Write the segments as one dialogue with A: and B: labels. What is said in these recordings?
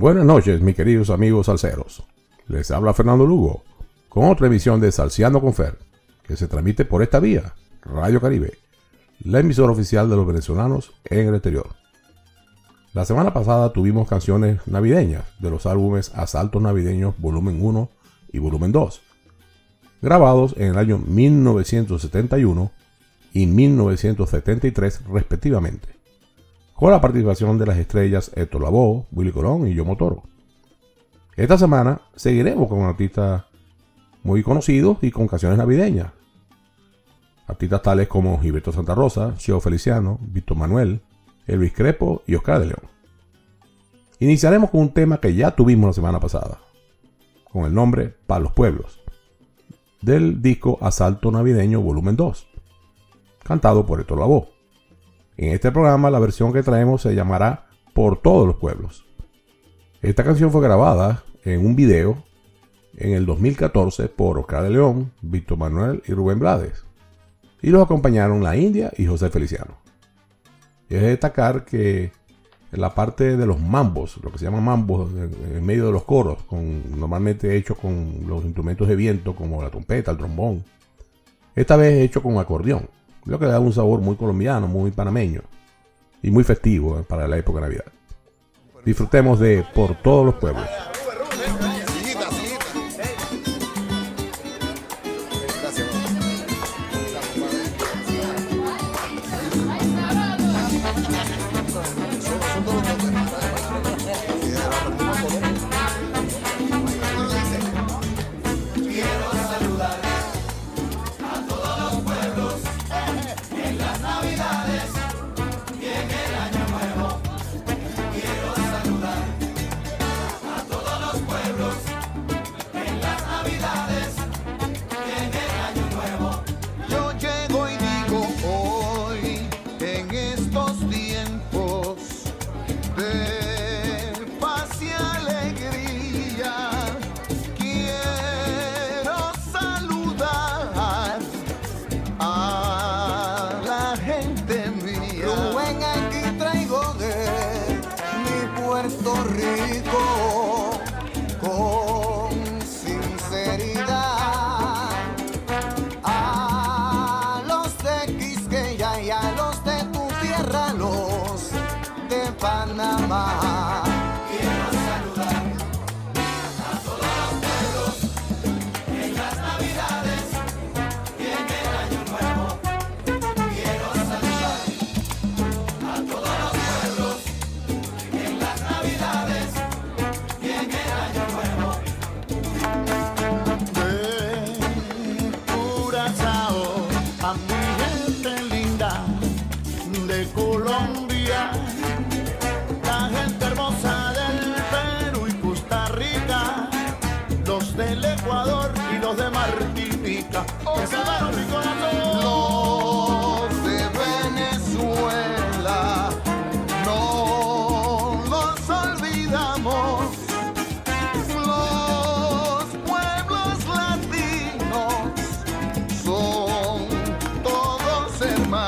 A: Buenas noches, mis queridos amigos salseros. Les habla Fernando Lugo con otra emisión de Salseando con Fer, que se transmite por esta vía, Radio Caribe, la emisora oficial de los venezolanos en el exterior. La semana pasada tuvimos canciones navideñas de los álbumes Asaltos Navideños Volumen 1 y Volumen 2, grabados en el año 1971 y 1973 respectivamente, con la participación de las estrellas Héctor Lavoe, Willy Colón y Yomo Toro. Esta semana seguiremos con artistas muy conocidos y con canciones navideñas. Artistas tales como Gilberto Santa Rosa, Cheo Feliciano, Víctor Manuel, Elvis Crepo y Oscar de León. Iniciaremos con un tema que ya tuvimos la semana pasada, con el nombre Para los Pueblos, del disco Asalto Navideño Volumen 2, cantado por Héctor Lavoe. En este programa la versión que traemos se llamará Por todos los pueblos. Esta canción fue grabada en un video en el 2014 por Oscar de León, Víctor Manuel y Rubén Blades. Y los acompañaron La India y José Feliciano. Es destacar que en la parte de los mambos, lo que se llama mambos, en, medio de los coros, con, normalmente hecho con los instrumentos de viento como la trompeta, el trombón. Esta vez hecho con acordeón, lo que le da un sabor muy colombiano, muy panameño y muy festivo eh, para la época de Navidad. Disfrutemos de Por todos los pueblos.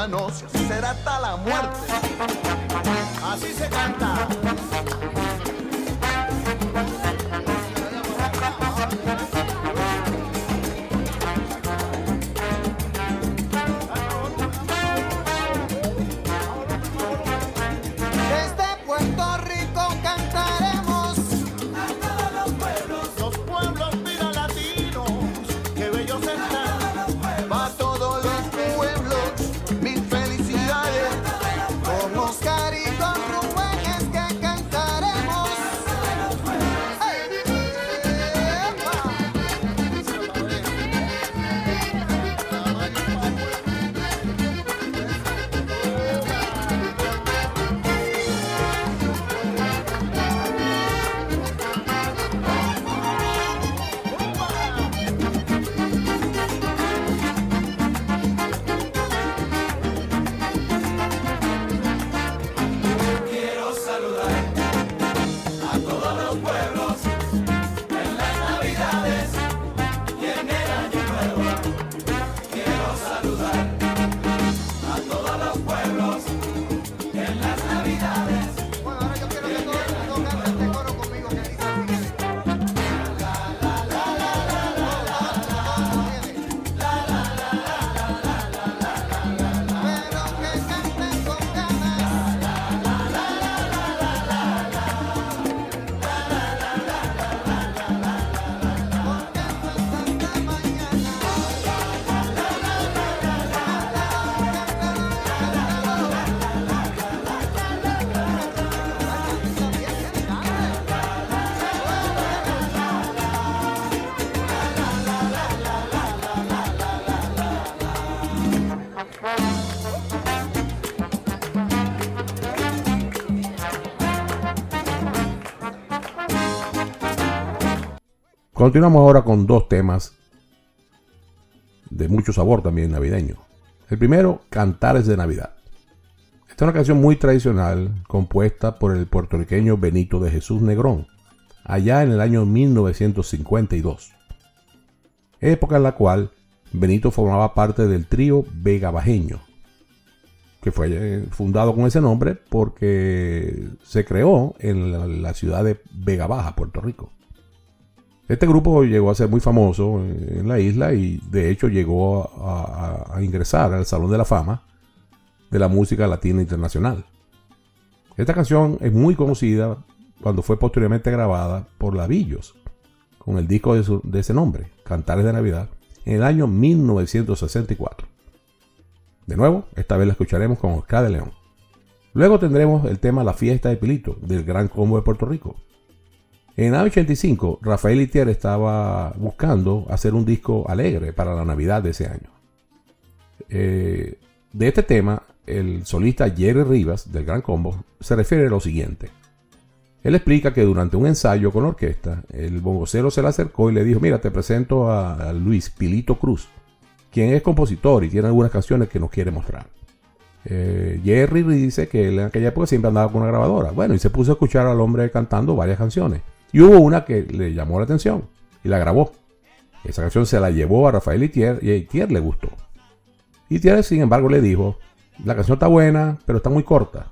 B: Oscar y con Rubén es que
A: Continuamos ahora con dos temas de mucho sabor también navideño. El primero, Cantares de Navidad. Esta es una canción muy tradicional compuesta por el puertorriqueño Benito de Jesús Negrón, allá en el año 1952, época en la cual Benito formaba parte del trío Vega Bajeño, que fue eh, fundado con ese nombre porque se creó en la, ciudad de Vega Baja, Puerto Rico. Este grupo llegó a ser muy famoso en la isla y de hecho llegó a, ingresar al Salón de la Fama de la música latina internacional. Esta canción es muy conocida cuando fue posteriormente grabada por Lavillos, con el disco de, de, ese nombre, Cantares de Navidad, en el año 1964. De nuevo, esta vez la escucharemos con Oscar de León. Luego tendremos el tema La fiesta de Pilito, del Gran Combo de Puerto Rico. En el 85, Rafael Itier estaba buscando hacer un disco alegre para la Navidad de ese año. Eh, de este tema, el solista Jerry Rivas, del Gran Combo, se refiere a lo siguiente. Él explica que durante un ensayo con orquesta, el bongocero se le acercó y le dijo, mira, te presento a, Luis Pilito Cruz, quien es compositor y tiene algunas canciones que nos quiere mostrar. Eh, Jerry dice que él en aquella época siempre andaba con una grabadora. Bueno, y se puso a escuchar al hombre cantando varias canciones. Y hubo una que le llamó la atención y la grabó. Esa canción se la llevó a Rafael Itier y a Itier le gustó. Itier, sin embargo, le dijo, la canción está buena, pero está muy corta.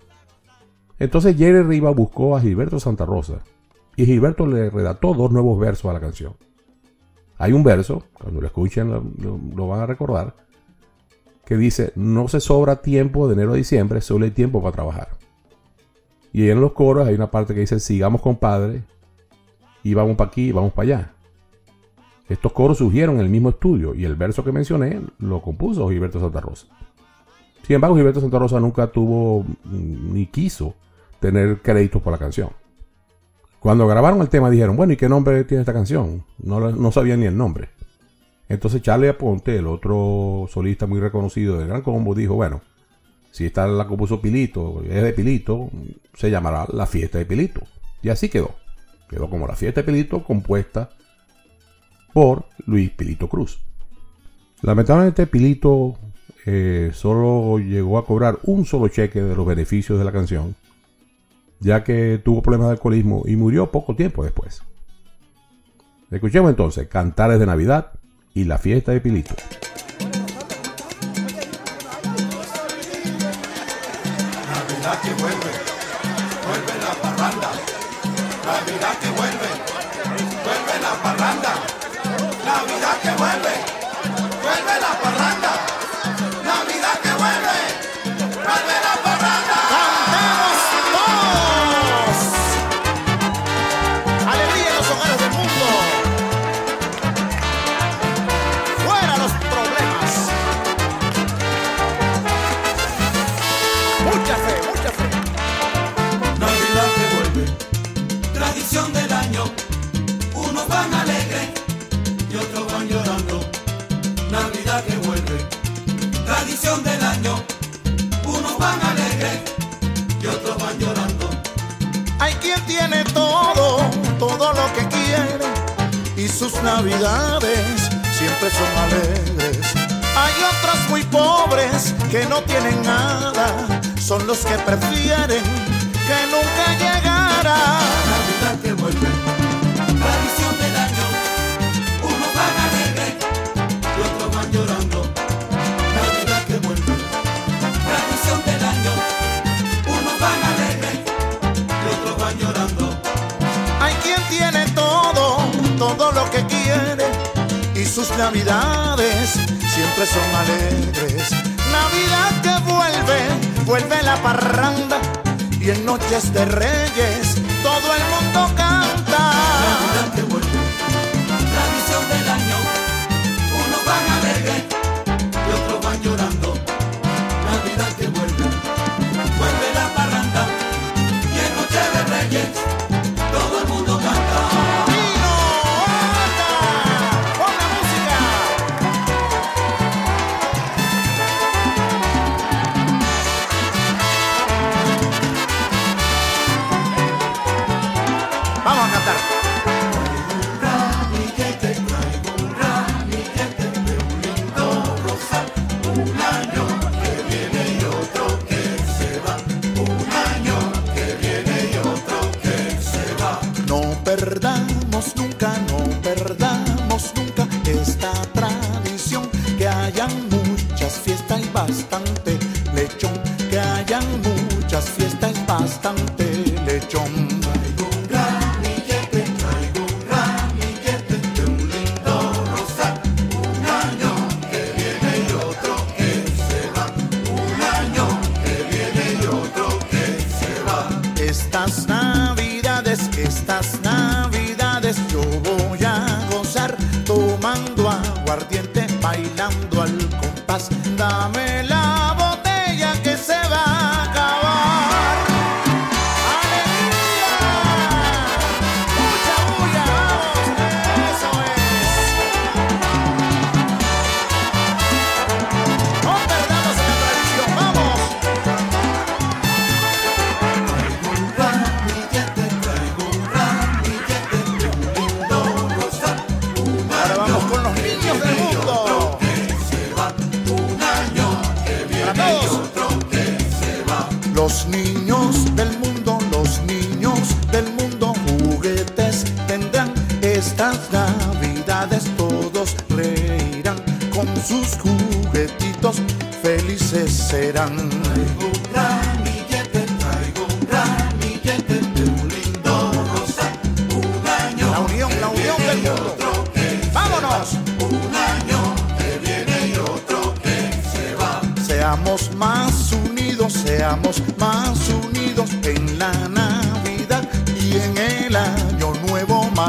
A: Entonces Jerry Riva buscó a Gilberto Santa Rosa y Gilberto le redactó dos nuevos versos a la canción. Hay un verso, cuando lo escuchen lo, van a recordar, que dice, no se sobra tiempo de enero a diciembre, solo hay tiempo para trabajar. Y en los coros hay una parte que dice, sigamos compadre, y vamos para aquí y vamos para allá. Estos coros surgieron en el mismo estudio y el verso que mencioné lo compuso Gilberto Santa Rosa. Sin embargo, Gilberto Santa Rosa nunca tuvo mm, ni quiso tener créditos por la canción. Cuando grabaron el tema dijeron, bueno, ¿y qué nombre tiene esta canción? No, no sabían ni el nombre. Entonces Charlie Aponte, el otro solista muy reconocido del Gran Combo, dijo, bueno, si esta la compuso Pilito, es de Pilito, se llamará La Fiesta de Pilito. Y así quedó. Quedó como La Fiesta de Pilito compuesta por Luis Pilito Cruz. Lamentablemente Pilito eh, solo llegó a cobrar un solo cheque de los beneficios de la canción ya que tuvo problemas de alcoholismo y murió poco tiempo después. Escuchemos entonces Cantares de Navidad y la fiesta de Pilito.
B: Navidad Navidad que vuelve, que
C: no tienen nada, son los que prefieren que nunca llegara.
B: Navidad que vuelve, tradición del año, unos van alegres y otros van llorando.
C: todo lo que quiere y sus navidades son alegres. Navidad que vuelve, vuelve la parranda y en noches de reyes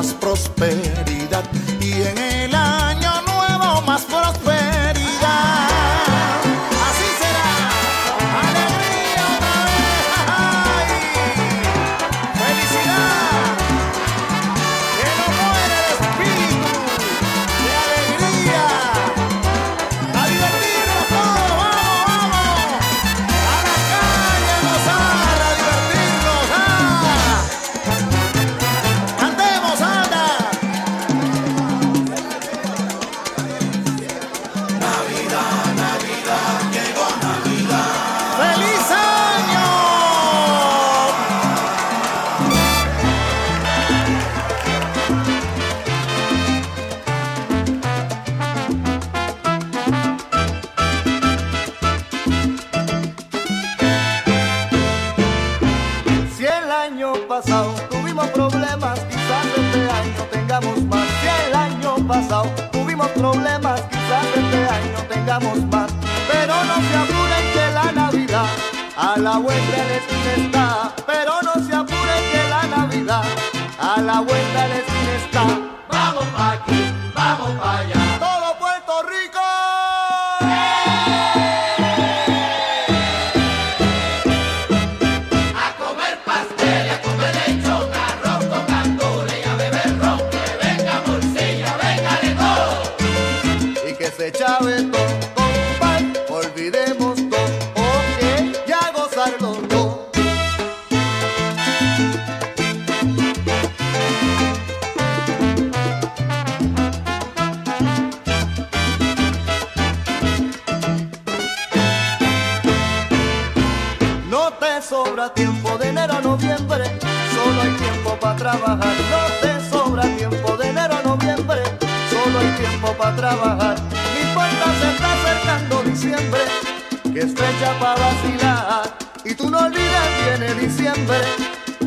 C: mas prospere sobra tiempo de enero a noviembre, solo hay tiempo para trabajar. No te sobra tiempo de enero a noviembre, solo hay tiempo para trabajar. Mi puerta se está acercando diciembre, que es fecha para vacilar. Y tú no olvides, viene diciembre,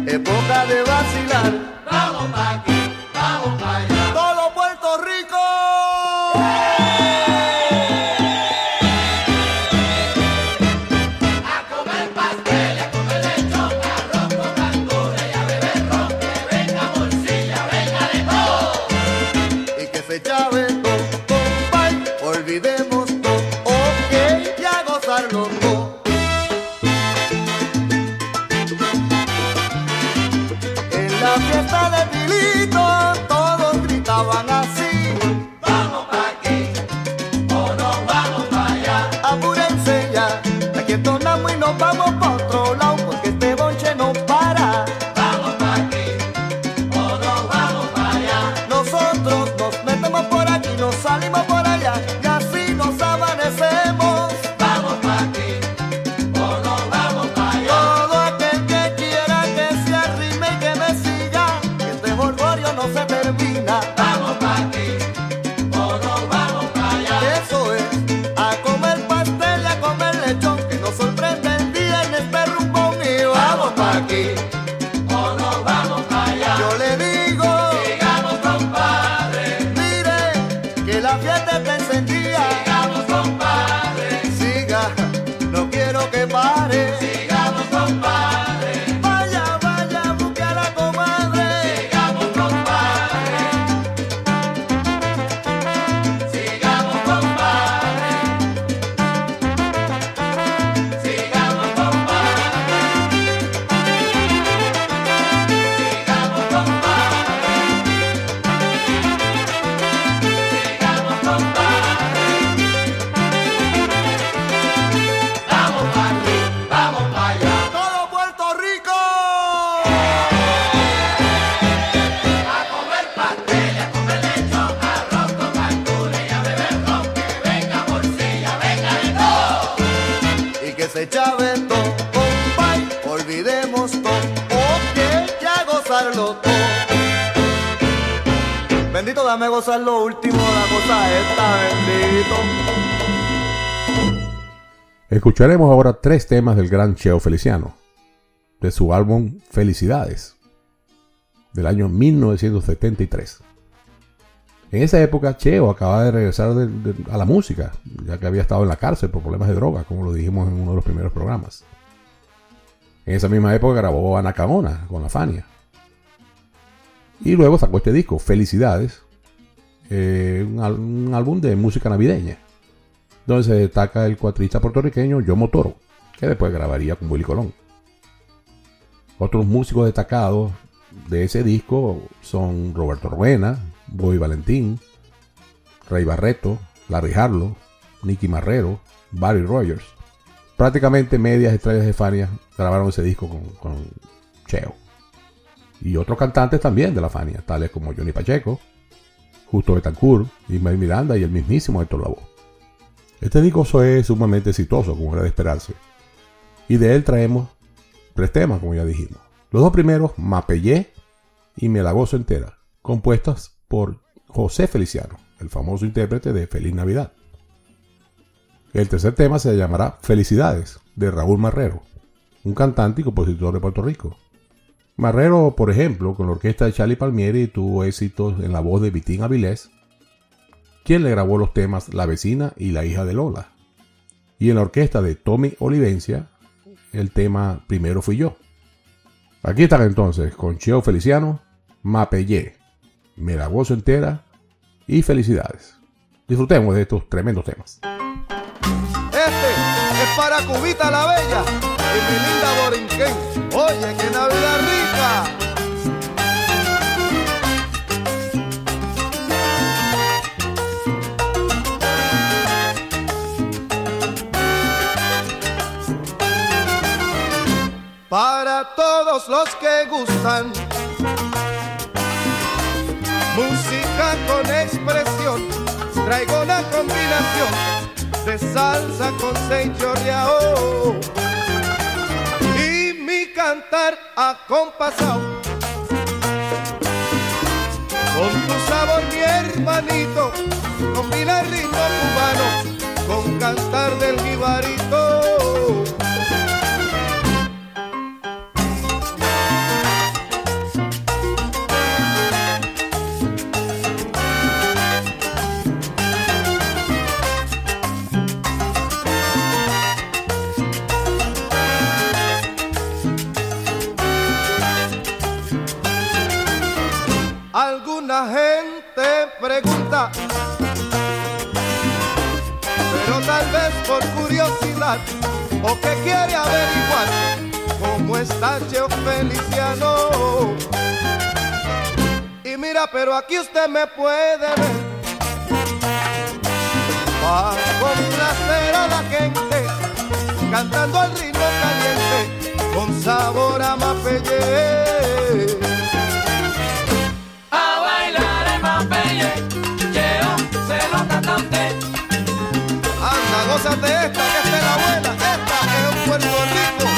C: época de vacilar.
D: Vamos pa' aquí.
E: parede.
A: Escucharemos ahora tres temas del gran Cheo Feliciano, de su álbum Felicidades, del año 1973. En esa época, Cheo acababa de regresar a la música, ya que había estado en la cárcel por problemas de droga, como lo dijimos en uno de los primeros programas. En esa misma época grabó Anacaona con la Fania. Y luego sacó este disco, Felicidades, eh, un álbum de música navideña, donde se destaca el cuatrista puertorriqueño Yomo Toro, que después grabaría con Willy Colón. Otros músicos destacados de ese disco son Roberto Ruena, Bobby Valentín, Ray Barreto, Larry Harlow, Nicky Marrero, Barry Rogers. Prácticamente medias estrellas de Fania grabaron ese disco con, con Cheo. Y otros cantantes también de la Fania, tales como Johnny Pacheco, Justo Betancourt, Ismael Miranda y el mismísimo Héctor Lavoe. Este disco fue sumamente exitoso, como era de esperarse. Y de él traemos tres temas, como ya dijimos. Los dos primeros, Mapellé y Me la entera, compuestas por José Feliciano, el famoso intérprete de Feliz Navidad. El tercer tema se llamará Felicidades, de Raúl Marrero, un cantante y compositor de Puerto Rico. Marrero, por ejemplo, con la orquesta de Charlie Palmieri tuvo éxitos en la voz de Vitín Avilés, quien le grabó los temas La vecina y La hija de Lola. Y en la orquesta de Tommy Olivencia, el tema Primero fui yo. Aquí están entonces con Cheo Feliciano, Mapellé, Me la gozo entera y Felicidades. Disfrutemos de estos tremendos temas.
E: Este es para Cubita la Bella y mi linda Borinquén. Oye, qué Navidad rica. Para todos los que gustan. Música con expresión, traigo una combinación de salsa con señoreao y mi cantar acompasado. Con tu sabor mi hermanito. Combina el ritmo cubano con cantar del jibarito o que quiere averiguar cómo está Cheo Feliciano. Y mira, pero aquí usted me puede ver para complacer a la gente, cantando al ritmo caliente con sabor a mapellé.
B: A bailar el mapelle, Cheo se lo canta a usted.
E: Anda, gózate esta, que esta Puerto Rico.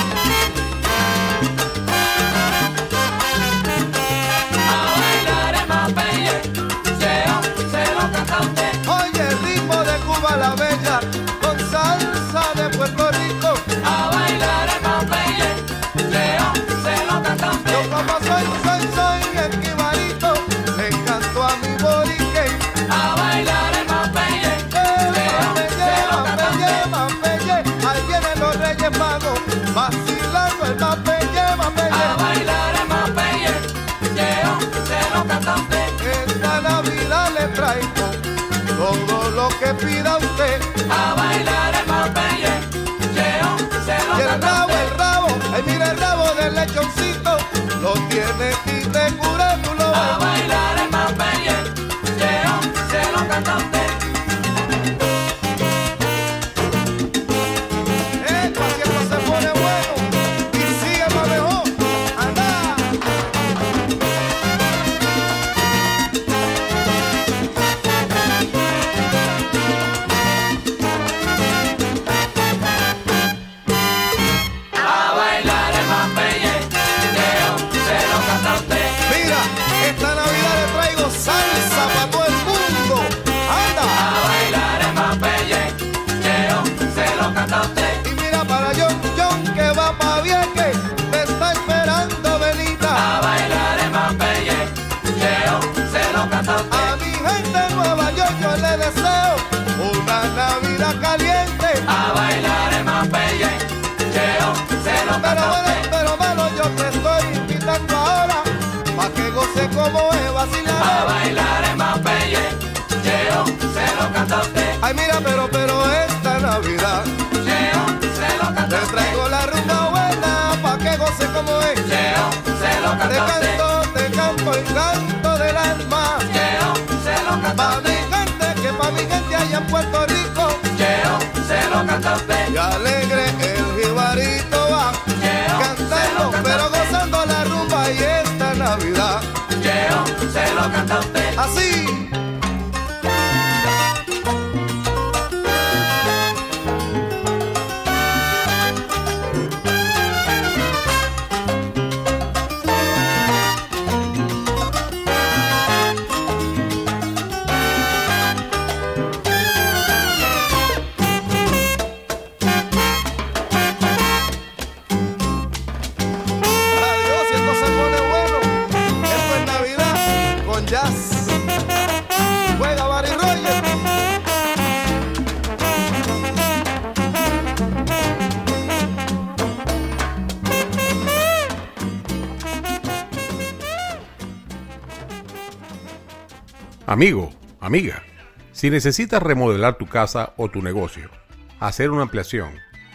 A: Amigo, amiga, si necesitas remodelar tu casa o tu negocio, hacer una ampliación,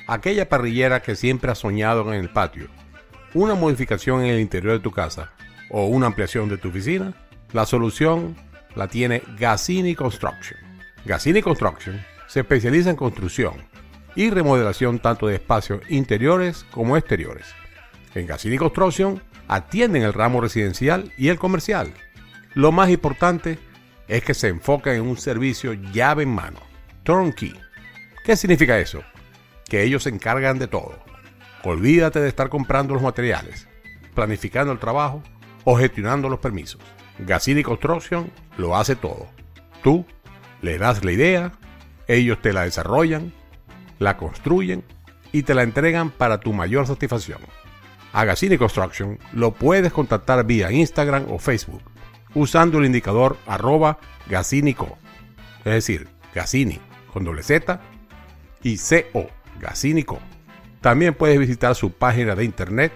A: aquella parrillera que siempre has soñado en el patio, una modificación en el interior de tu casa o una ampliación de tu oficina, la solución la tiene Gassini Construction. Gassini Construction se especializa en construcción y remodelación tanto de espacios interiores como exteriores. En Gassini Construction atienden el ramo residencial y el comercial. Lo más importante es que se enfocan en un servicio llave en mano, turnkey. ¿Qué significa eso? Que ellos se encargan de todo. Olvídate de estar comprando los materiales, planificando el trabajo o gestionando los permisos. Gassini Construction lo hace todo. Tú le das la idea, ellos te la desarrollan, la construyen y te la entregan para tu mayor satisfacción. A Gassini Construction lo puedes contactar vía Instagram o Facebook usando el indicador arroba Gassinico, es decir, Gassini con doble Z y CO, Gassinico. También puedes visitar su página de internet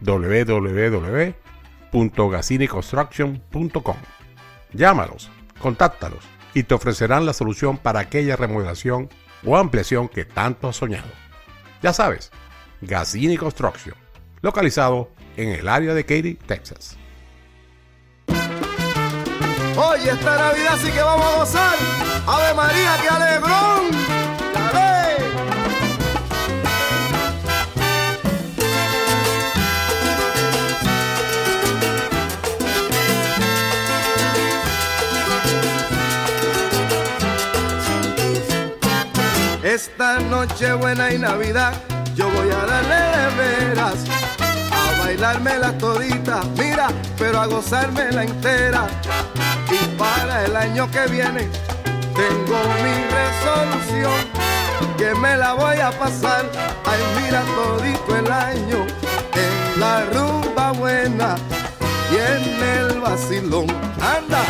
A: www.gassiniconstruction.com. Llámalos, contáctalos y te ofrecerán la solución para aquella remodelación o ampliación que tanto has soñado. Ya sabes, Gassini Construction, localizado en el área de Katy, Texas.
E: Oye, esta Navidad sí que vamos a gozar. Ave María, que alegrón. Esta noche buena y Navidad, yo voy a darle de veras. A bailarme la todita, mira, pero a gozarme la entera. Para el año que viene tengo mi resolución que me la voy a pasar. Ay, mira todito el año en la rumba buena y en el vacilón. Anda.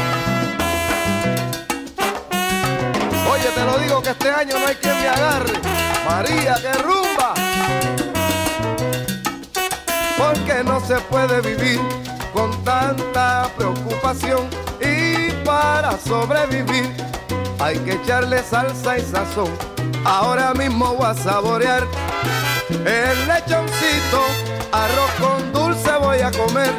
E: Oye, te lo digo que este año no hay quien me agarre. María, que rumba. Porque no se puede vivir con tanta preocupación para sobrevivir hay que echarle salsa y sazón. Ahora mismo voy a saborear el lechoncito, arroz con dulce voy a comer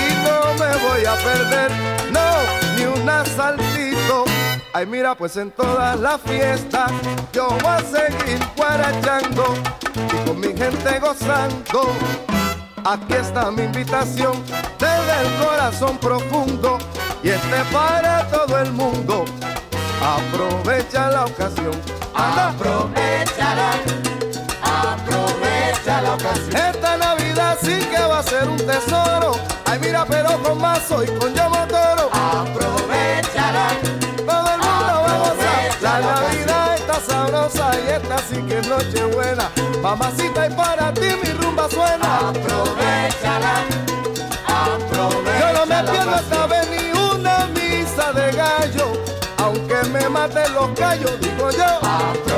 E: y no me voy a perder, no, ni un asaltito. Ay, mira, pues en todas las fiestas yo voy a seguir guarachando y con mi gente gozando. Aquí está mi invitación desde el corazón profundo y este para todo el mundo. Aprovecha la ocasión. Anda.
B: Aprovechala, aprovecha la ocasión.
E: Esta Navidad sí que va a ser un tesoro. Ay, mira, pero con más hoy, con yo toro.
B: Aprovechala,
E: Todo el mundo va a gozar. La Navidad está sabrosa y esta sí que es noche buena. Mamacita, y para ti mi rumba suena.
B: aprovechala.
E: Los gallos, digo yo.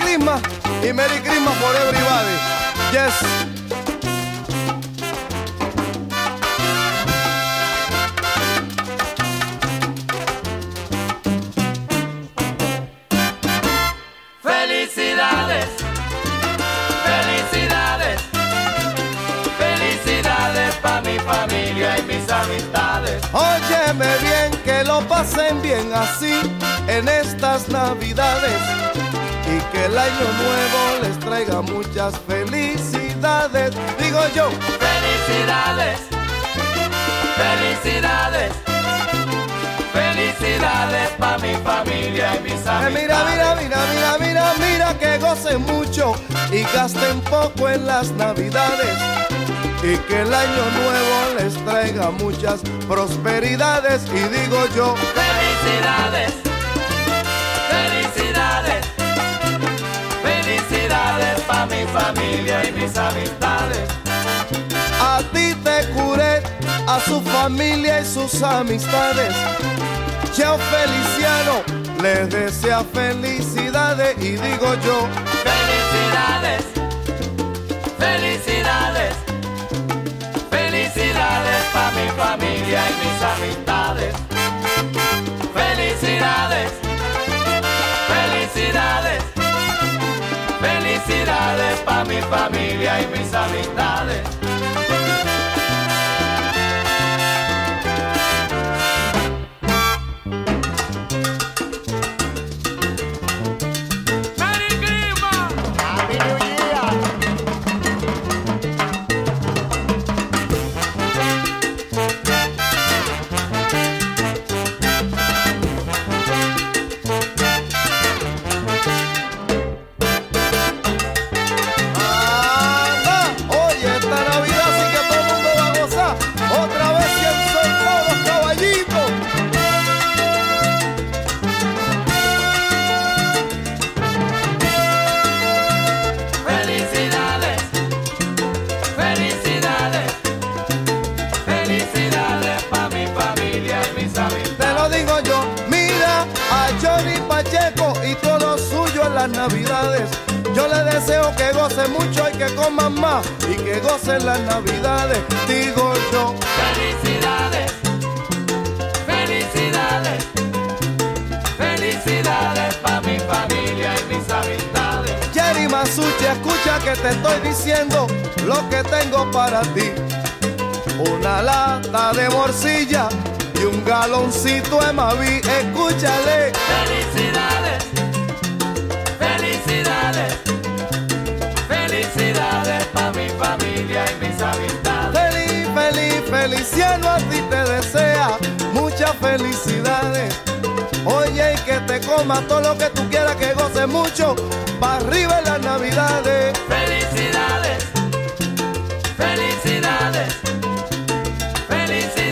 E: Christmas y Merry Christmas for everybody. Yes.
B: Felicidades, felicidades, felicidades para mi familia y mis amistades.
E: Óyeme bien, que lo pasen bien así en estas navidades que el año nuevo les traiga muchas felicidades. Digo yo,
B: Felicidades, felicidades, felicidades para mi familia y mis
E: eh,
B: amistades.
E: mira, mira, mira, mira, mira, mira, que gocen mucho y gasten poco en las navidades. Y que el año nuevo les traiga muchas prosperidades. Y digo yo,
B: felicidades, mi familia y mis amistades.
E: A ti te curé, a su familia y sus amistades. Cheo Feliciano les desea felicidades y digo yo,
B: Felicidades, felicidades, felicidades para mi familia y mis amistades. Felicidades, felicidades para mi familia y mis amistades.
E: Las navidades. Digo yo,
B: Felicidades, felicidades, felicidades para mi familia y mis amistades.
E: Jerry Masuche, escucha que te estoy diciendo lo que tengo para ti. Una lata de morcilla y un galoncito de Mavi, escúchale.
B: Felicidades, mi familia y mis amistades.
E: Feliz, feliz, feliciano a ti te desea muchas felicidades. Oye, y que te comas todo lo que tú quieras, que goces mucho, pa' arriba en las navidades.
B: Felicidades, felicidades, felicidades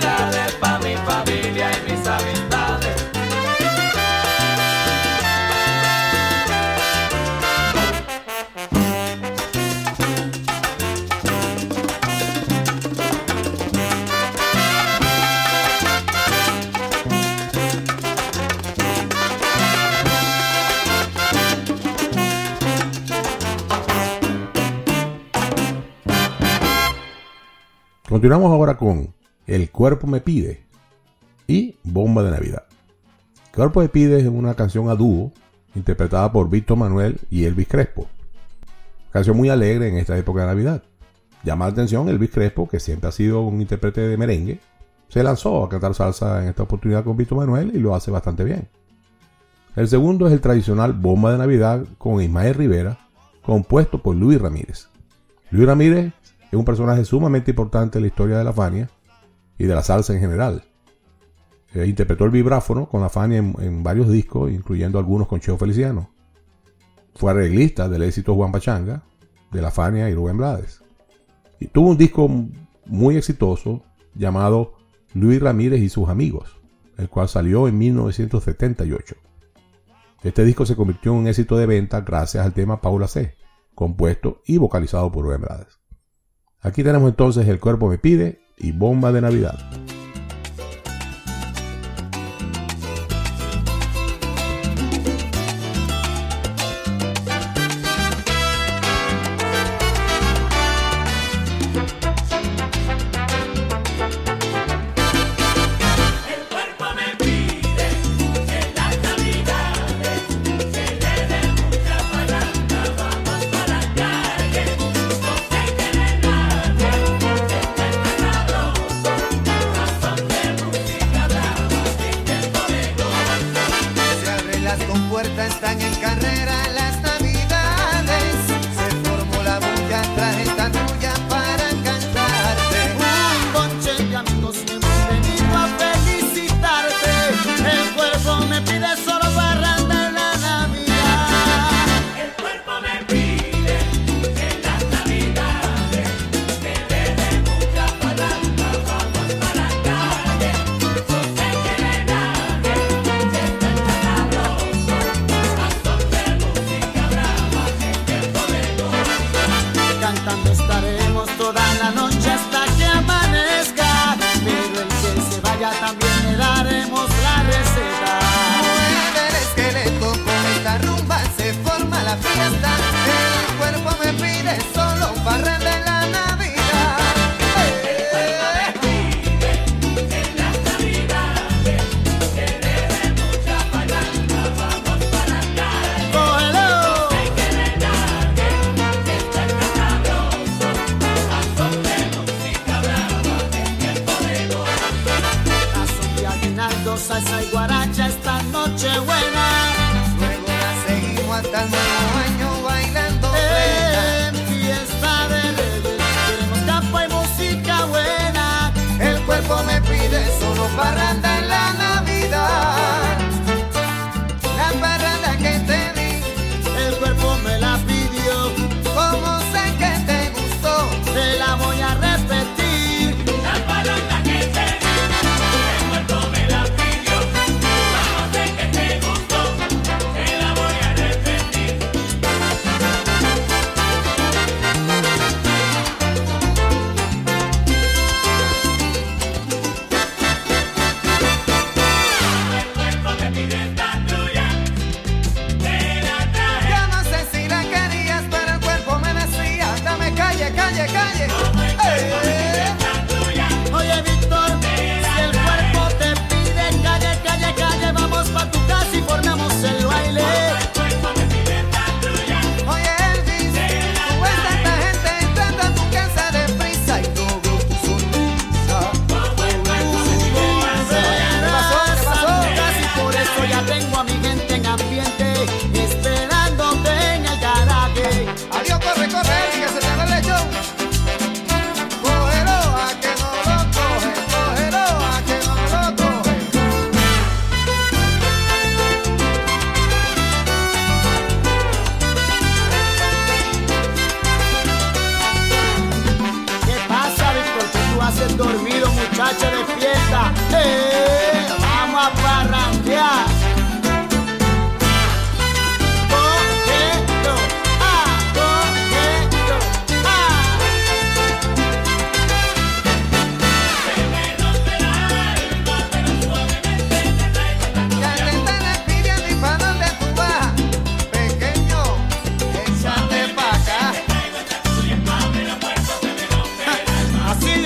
A: Continuamos ahora con El cuerpo me pide y Bomba de Navidad. Cuerpo me pide es una canción a dúo interpretada por Víctor Manuel y Elvis Crespo. Canción muy alegre en esta época de Navidad. Llama la atención Elvis Crespo, que siempre ha sido un intérprete de merengue, se lanzó a cantar salsa en esta oportunidad con Víctor Manuel y lo hace bastante bien. El segundo es el tradicional Bomba de Navidad con Ismael Rivera, compuesto por Luis Ramírez. Luis Ramírez es un personaje sumamente importante en la historia de la Fania y de la salsa en general. Eh, interpretó el vibráfono con la Fania en, en varios discos, incluyendo algunos con Cheo Feliciano. Fue arreglista del éxito Juan Pachanga, de la Fania y Rubén Blades. Y tuvo un disco muy exitoso llamado Luis Ramírez y sus amigos, el cual salió en 1978. Este disco se convirtió en un éxito de venta gracias al tema Paula C, compuesto y vocalizado por Rubén Blades. Aquí tenemos entonces El cuerpo me pide y Bomba de Navidad.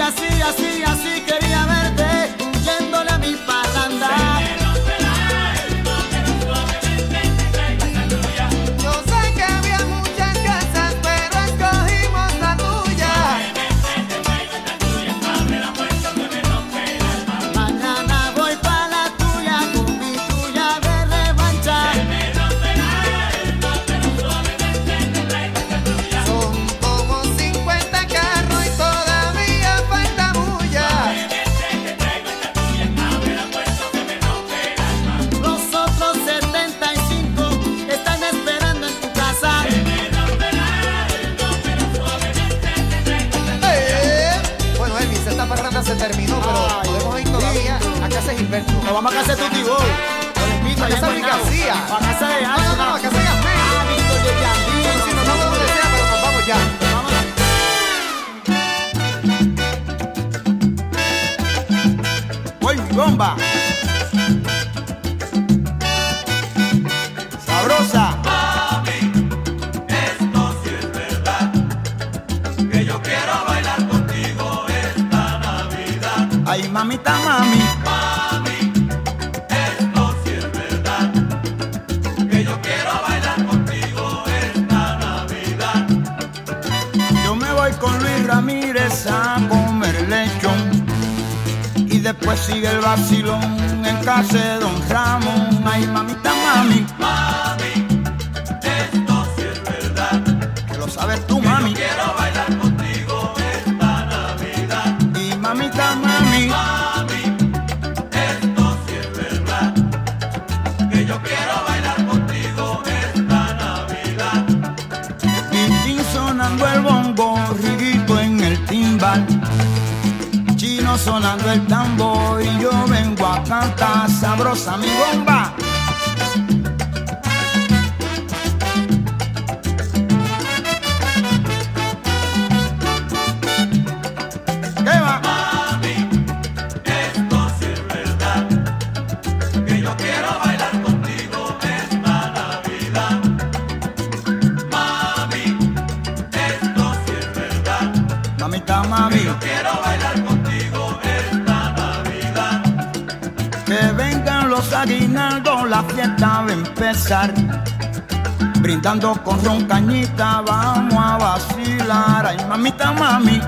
B: así,
C: así. Sonando el tambor y yo vengo a cantar sabrosa mi bomba. Brindando con ron cañita, vamos a vacilar. Ay, mamita, mami.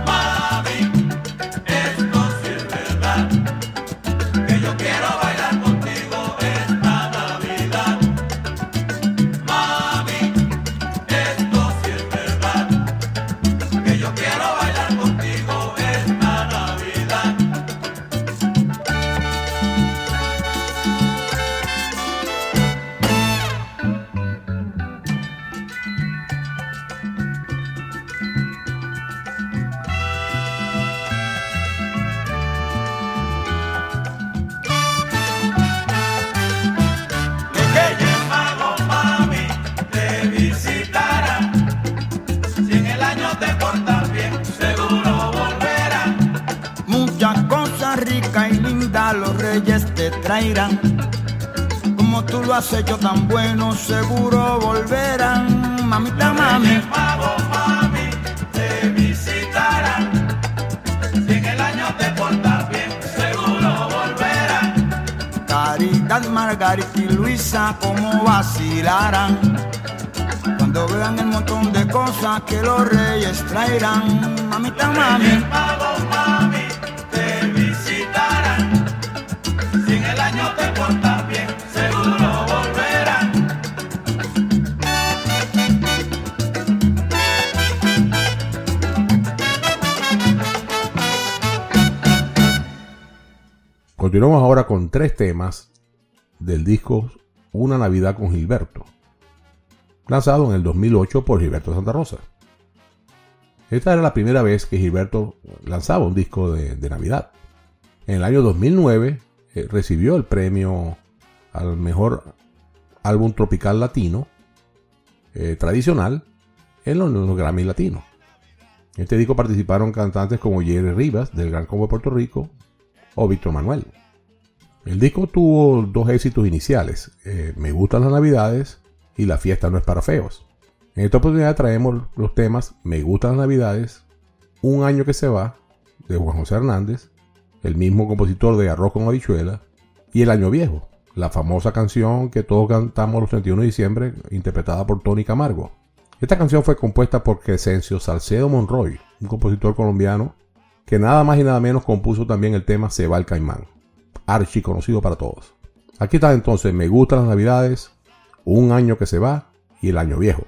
C: Como tú lo has hecho tan bueno, seguro volverán. Mamita, mami.
B: Magos, mami, te visitarán. Si en el año te portas bien, seguro volverán.
C: Caridad, Margarita y Luisa, como vacilarán. Cuando vean el montón de cosas que los reyes traerán. Mamita, mami.
B: Magos, mami,
A: Continuamos ahora con tres temas del disco Una Navidad con Gilberto, lanzado en el 2008 por Gilberto Santa Rosa. Esta era la primera vez que Gilberto lanzaba un disco de, Navidad. En el año 2009 eh, recibió el premio al mejor álbum tropical latino eh, tradicional en los, los Grammy Latinos. En este disco participaron cantantes como Jerry Rivas del Gran Combo de Puerto Rico o Víctor Manuel. El disco tuvo dos éxitos iniciales, eh, Me gustan las navidades y La fiesta no es para feos. En esta oportunidad traemos los temas Me gustan las navidades, Un año que se va, de Juan José Hernández, el mismo compositor de Arroz con habichuela, y El año viejo, la famosa canción que todos cantamos los 31 de diciembre, interpretada por Tony Camargo. Esta canción fue compuesta por Crescencio Salcedo Monroy, un compositor colombiano que nada más y nada menos compuso también el tema Se va el caimán, archi conocido para todos. Aquí está entonces Me gustan las navidades, Un año que se va y El año viejo,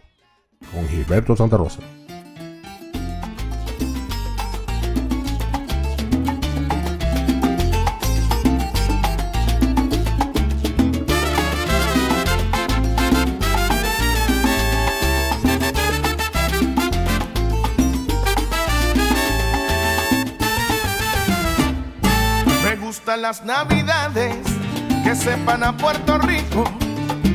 A: con Gilberto Santa Rosa.
E: las navidades que sepan a Puerto Rico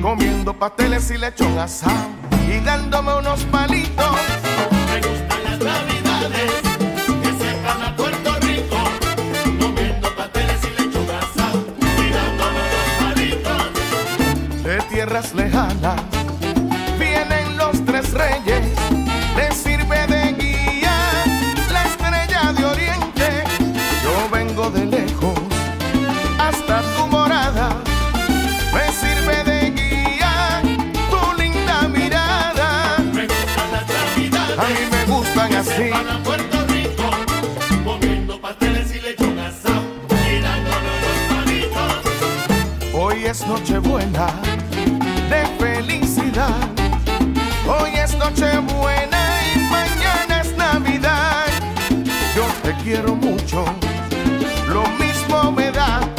E: comiendo pasteles y lechón asado y dándome unos palitos.
F: Me gustan las navidades que sepan a Puerto Rico comiendo pasteles y lechón asado y dándome unos palitos.
E: De tierras lejanas Nochebuena de felicidad. Hoy es Nochebuena y mañana es Navidad. Yo te quiero mucho, lo mismo me da.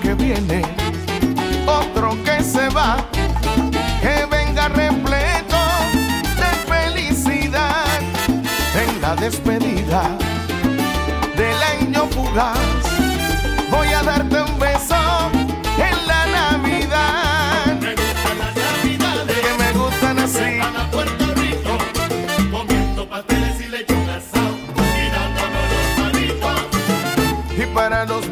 E: que viene, otro que se va, que venga repleto de felicidad en la despedida del año fugaz. Voy a darte un beso en la Navidad.
F: Me gustan las Navidades,
E: que me gustan así. para los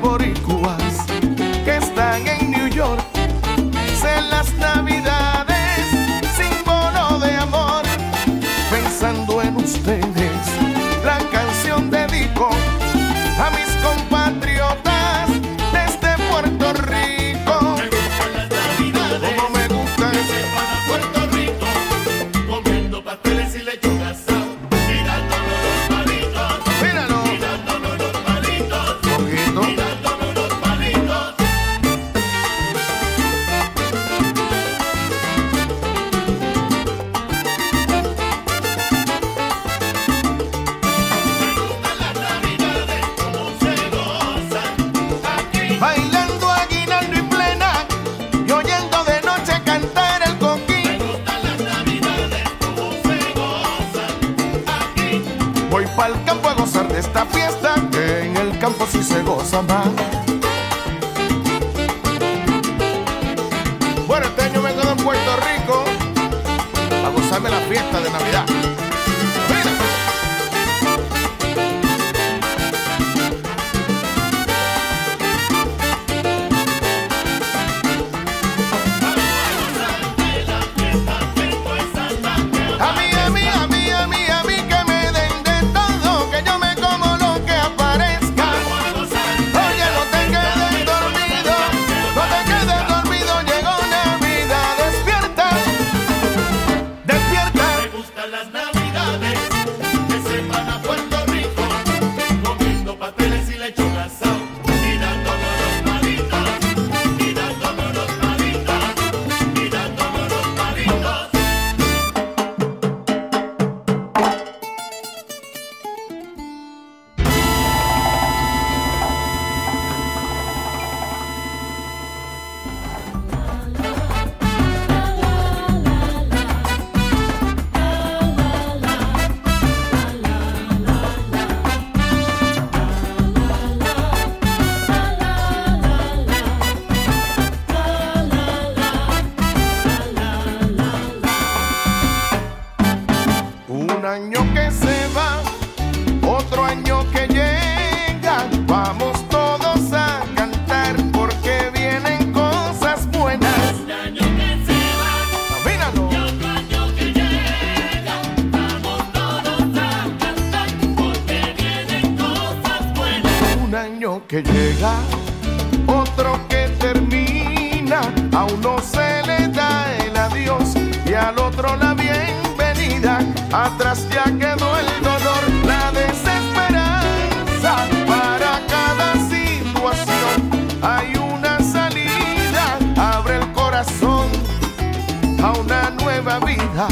E: a
F: una nueva vida.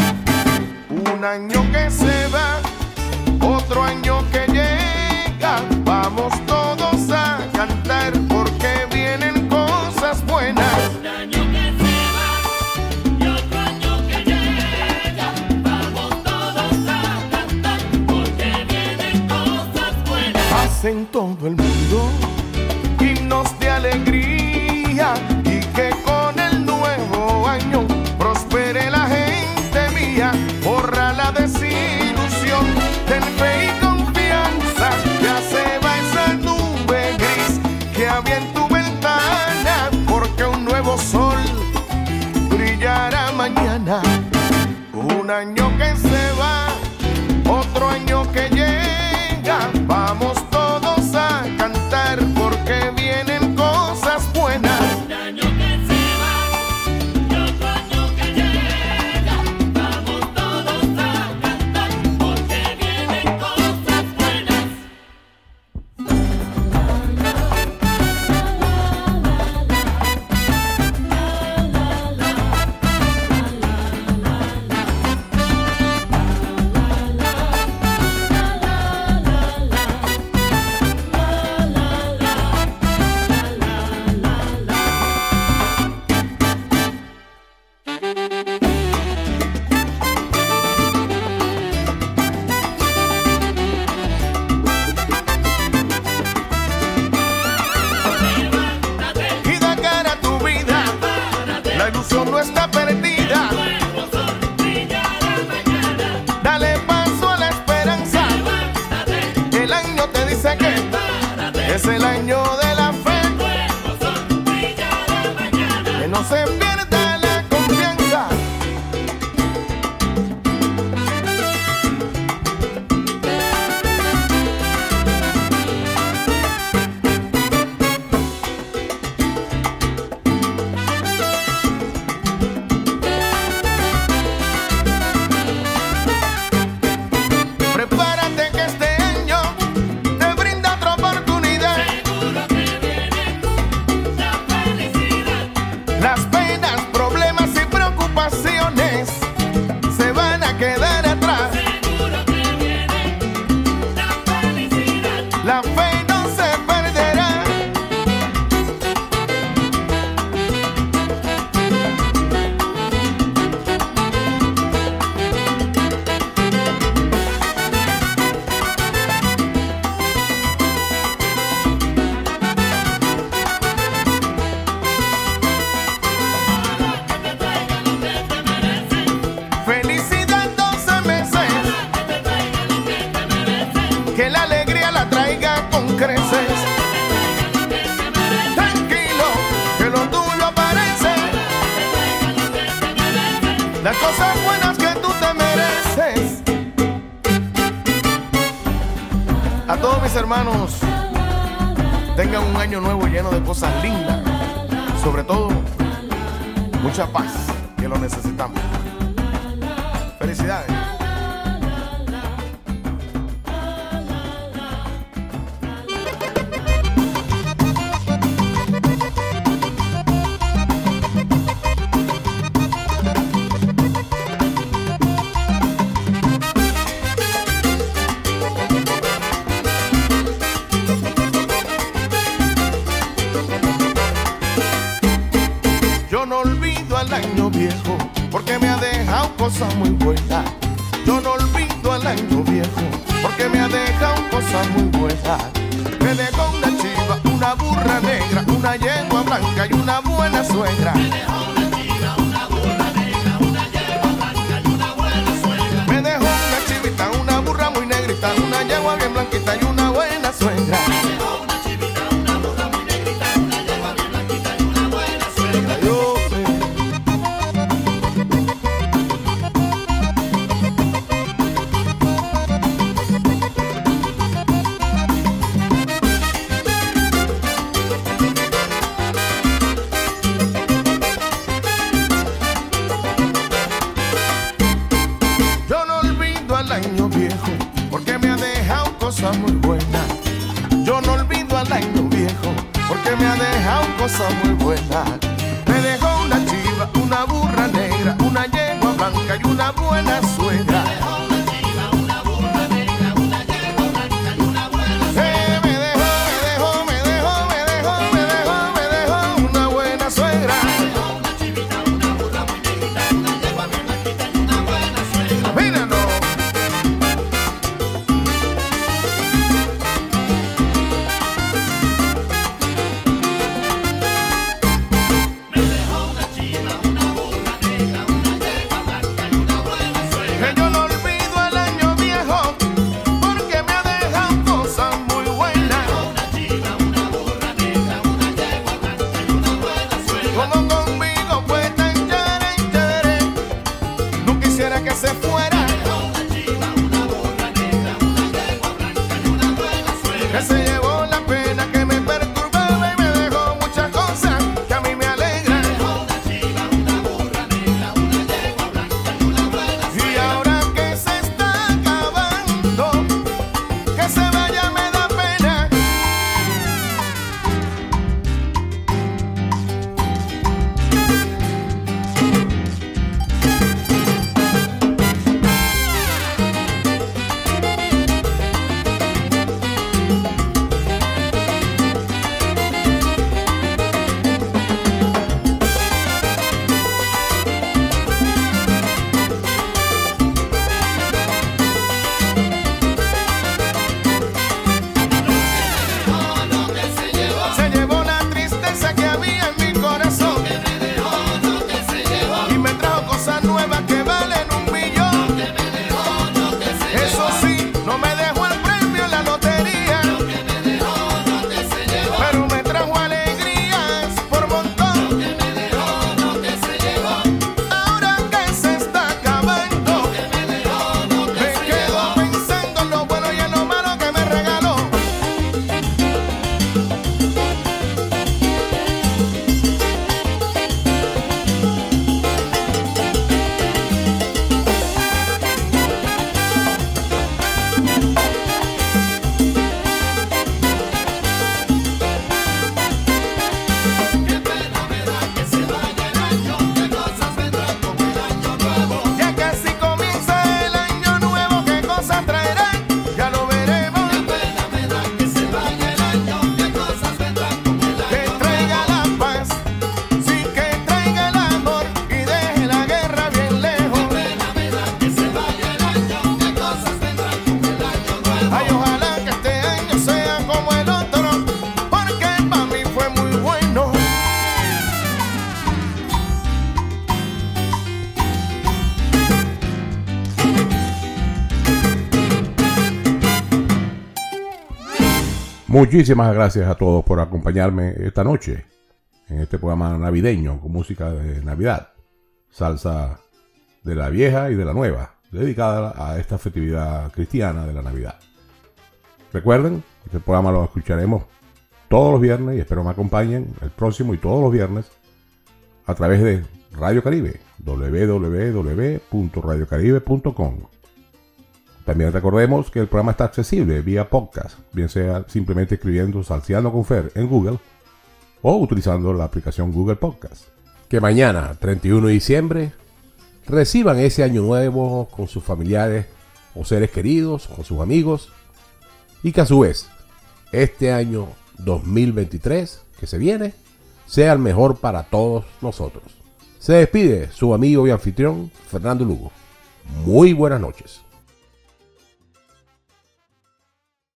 E: Un año que se va, otro año que llega. Vamos todos a cantar porque vienen cosas buenas.
F: Un año que se va y otro año que llega. Vamos todos a cantar porque vienen cosas buenas.
E: Hacen todo el mundo.
A: Muchísimas gracias a todos por acompañarme esta noche en este programa navideño con música de Navidad, salsa de la vieja y de la nueva, dedicada a esta festividad cristiana de la Navidad. Recuerden, este programa lo escucharemos todos los viernes y espero me acompañen el próximo y todos los viernes a través de Radio Caribe, www.radiocaribe.com. También recordemos que el programa está accesible vía podcast, bien sea simplemente escribiendo Salciano con Fer en Google o utilizando la aplicación Google Podcast. Que mañana, 31 de diciembre, reciban ese año nuevo con sus familiares o seres queridos, con sus amigos, y que a su vez, este año 2023 que se viene, sea el mejor para todos nosotros. Se despide su amigo y anfitrión, Fernando Lugo. Muy buenas noches.